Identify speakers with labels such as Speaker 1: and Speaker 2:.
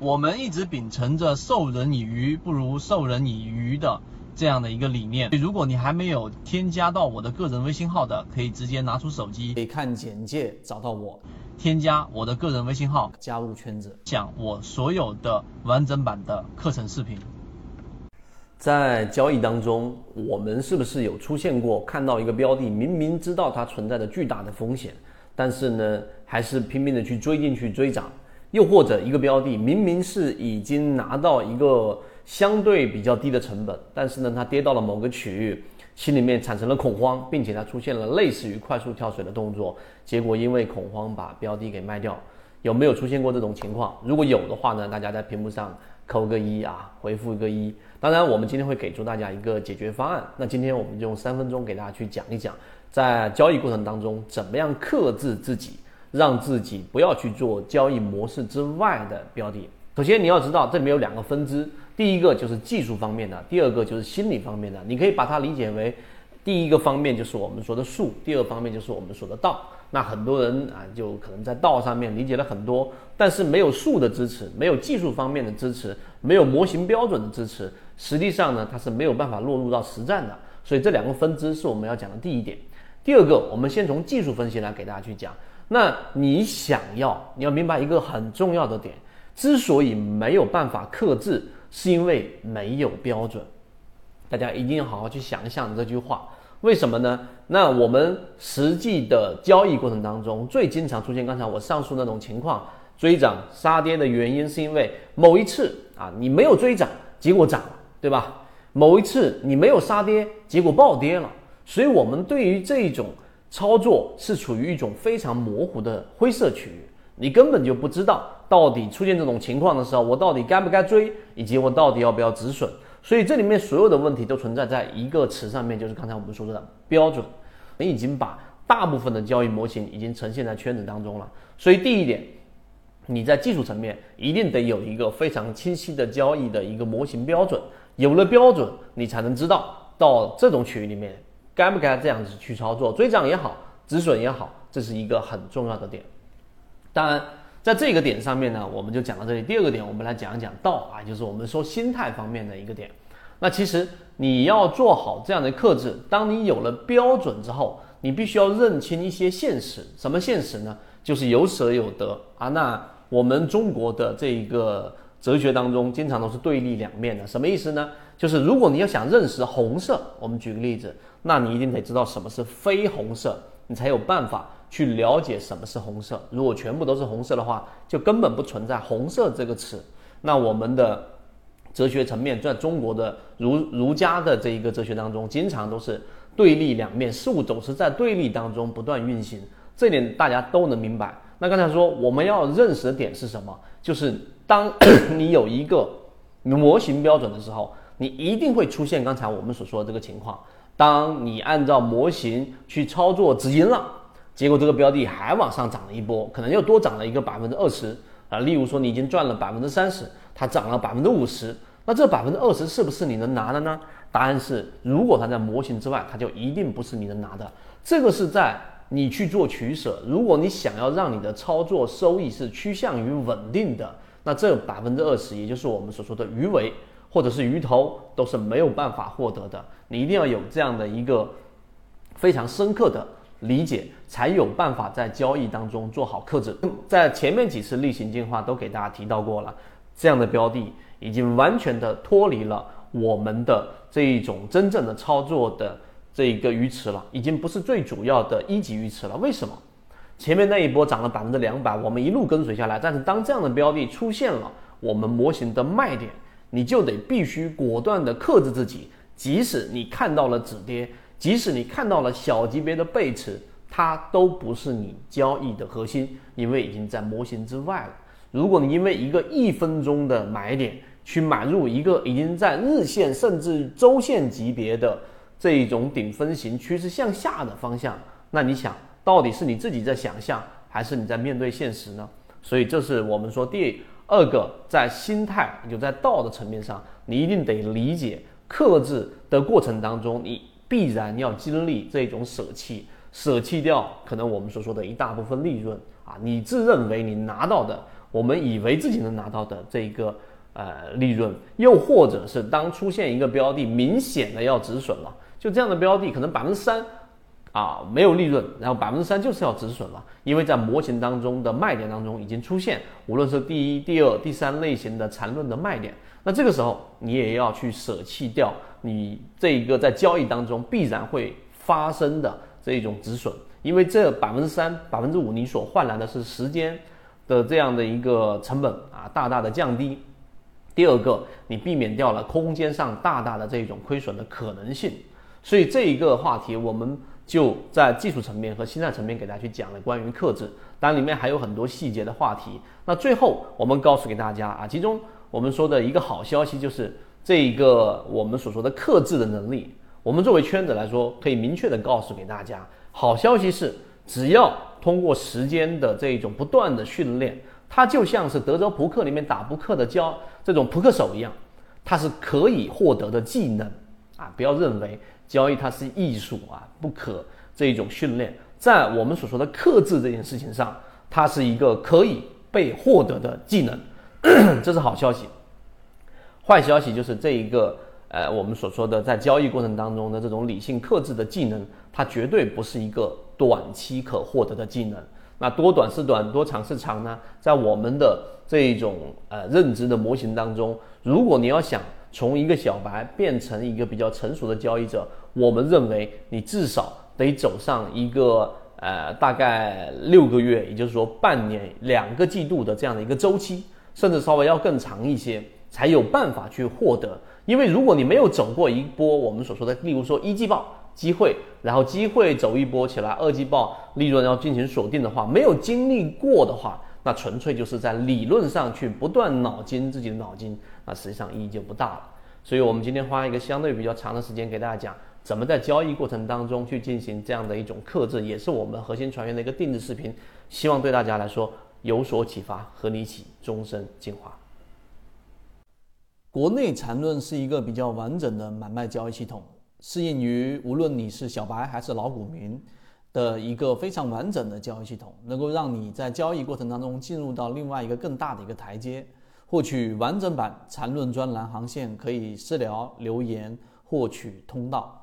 Speaker 1: 我们一直秉承着授人以鱼不如授人以渔的这样的一个理念。如果你还没有添加到我的个人微信号的，可以直接拿出手机，
Speaker 2: 可以看简介找到我，
Speaker 1: 添加我的个人微信号，
Speaker 2: 加入圈子，
Speaker 1: 讲我所有的完整版的课程视频。
Speaker 2: 在交易当中，我们是不是有出现过看到一个标的，明明知道它存在着巨大的风险，但是呢，还是拼命的去追进去追涨？又或者一个标的明明是已经拿到一个相对比较低的成本，但是呢，它跌到了某个区域，心里面产生了恐慌，并且它出现了类似于快速跳水的动作，结果因为恐慌把标的给卖掉，有没有出现过这种情况？如果有的话呢，大家在屏幕上扣个一啊，回复一个一。当然，我们今天会给出大家一个解决方案。那今天我们就用三分钟给大家去讲一讲，在交易过程当中怎么样克制自己。让自己不要去做交易模式之外的标的。首先，你要知道这里面有两个分支，第一个就是技术方面的，第二个就是心理方面的。你可以把它理解为，第一个方面就是我们说的术，第二方面就是我们说的道。那很多人啊，就可能在道上面理解了很多，但是没有术的支持，没有技术方面的支持，没有模型标准的支持，实际上呢，它是没有办法落入到实战的。所以这两个分支是我们要讲的第一点。第二个，我们先从技术分析来给大家去讲。那你想要，你要明白一个很重要的点，之所以没有办法克制，是因为没有标准。大家一定要好好去想一想这句话，为什么呢？那我们实际的交易过程当中，最经常出现刚才我上述那种情况，追涨杀跌的原因，是因为某一次啊，你没有追涨，结果涨了，对吧？某一次你没有杀跌，结果暴跌了。所以，我们对于这一种。操作是处于一种非常模糊的灰色区域，你根本就不知道到底出现这种情况的时候，我到底该不该追，以及我到底要不要止损。所以这里面所有的问题都存在在一个词上面，就是刚才我们说的标准。你已经把大部分的交易模型已经呈现在圈子当中了。所以第一点，你在技术层面一定得有一个非常清晰的交易的一个模型标准。有了标准，你才能知道到这种区域里面。该不该这样子去操作？追涨也好，止损也好，这是一个很重要的点。当然，在这个点上面呢，我们就讲到这里。第二个点，我们来讲一讲道啊，就是我们说心态方面的一个点。那其实你要做好这样的克制，当你有了标准之后，你必须要认清一些现实。什么现实呢？就是有舍有得啊。那我们中国的这一个哲学当中，经常都是对立两面的。什么意思呢？就是如果你要想认识红色，我们举个例子。那你一定得知道什么是非红色，你才有办法去了解什么是红色。如果全部都是红色的话，就根本不存在红色这个词。那我们的哲学层面，在中国的儒儒家的这一个哲学当中，经常都是对立两面，事物总是在对立当中不断运行。这点大家都能明白。那刚才说我们要认识的点是什么？就是当你有一个模型标准的时候，你一定会出现刚才我们所说的这个情况。当你按照模型去操作止盈了，结果这个标的还往上涨了一波，可能又多涨了一个百分之二十啊。例如说你已经赚了百分之三十，它涨了百分之五十，那这百分之二十是不是你能拿的呢？答案是，如果它在模型之外，它就一定不是你能拿的。这个是在你去做取舍。如果你想要让你的操作收益是趋向于稳定的，那这百分之二十，也就是我们所说的鱼尾。或者是鱼头都是没有办法获得的，你一定要有这样的一个非常深刻的理解，才有办法在交易当中做好克制。在前面几次例行进化都给大家提到过了，这样的标的已经完全的脱离了我们的这一种真正的操作的这一个鱼池了，已经不是最主要的一级鱼池了。为什么？前面那一波涨了百分之两百，我们一路跟随下来，但是当这样的标的出现了我们模型的卖点。你就得必须果断的克制自己，即使你看到了止跌，即使你看到了小级别的背驰，它都不是你交易的核心，因为已经在模型之外了。如果你因为一个一分钟的买点去买入一个已经在日线甚至周线级别的这一种顶分型趋势向下的方向，那你想到底是你自己在想象，还是你在面对现实呢？所以这是我们说第。二个在心态，就在道的层面上，你一定得理解克制的过程当中，你必然要经历这种舍弃，舍弃掉可能我们所说的一大部分利润啊，你自认为你拿到的我们以为自己能拿到的这一个呃利润，又或者是当出现一个标的明显的要止损了，就这样的标的可能百分之三啊没有利润，然后百分之三就是要止损了，因为在模型当中的卖点当中已经出现，无论是第一、第二、第三类型的缠论的卖点，那这个时候你也要去舍弃掉你这一个在交易当中必然会发生的这一种止损。因为这百分之三、百分之五，你所换来的是时间的这样的一个成本啊，大大的降低。第二个，你避免掉了空间上大大的这种亏损的可能性。所以这一个话题，我们就在技术层面和心态层面给大家去讲了关于克制，当然里面还有很多细节的话题。那最后我们告诉给大家啊，其中我们说的一个好消息就是这一个我们所说的克制的能力，我们作为圈子来说，可以明确的告诉给大家。好消息是，只要通过时间的这种不断的训练，它就像是德州扑克里面打扑克的教这种扑克手一样，它是可以获得的技能啊！不要认为交易它是艺术啊，不可这一种训练，在我们所说的克制这件事情上，它是一个可以被获得的技能，这是好消息。坏消息就是这一个。呃，我们所说的在交易过程当中的这种理性克制的技能，它绝对不是一个短期可获得的技能。那多短是短，多长是长呢？在我们的这一种呃认知的模型当中，如果你要想从一个小白变成一个比较成熟的交易者，我们认为你至少得走上一个呃大概六个月，也就是说半年、两个季度的这样的一个周期，甚至稍微要更长一些，才有办法去获得。因为如果你没有走过一波我们所说的，例如说一季报机会，然后机会走一波起来，二季报利润要进行锁定的话，没有经历过的话，那纯粹就是在理论上去不断脑筋自己的脑筋，那实际上意义就不大了。所以我们今天花一个相对比较长的时间给大家讲，怎么在交易过程当中去进行这样的一种克制，也是我们核心船员的一个定制视频，希望对大家来说有所启发，和你一起终身进化。
Speaker 1: 国内缠论是一个比较完整的买卖交易系统，适应于无论你是小白还是老股民的一个非常完整的交易系统，能够让你在交易过程当中进入到另外一个更大的一个台阶。获取完整版缠论专栏航线，可以私聊留言获取通道。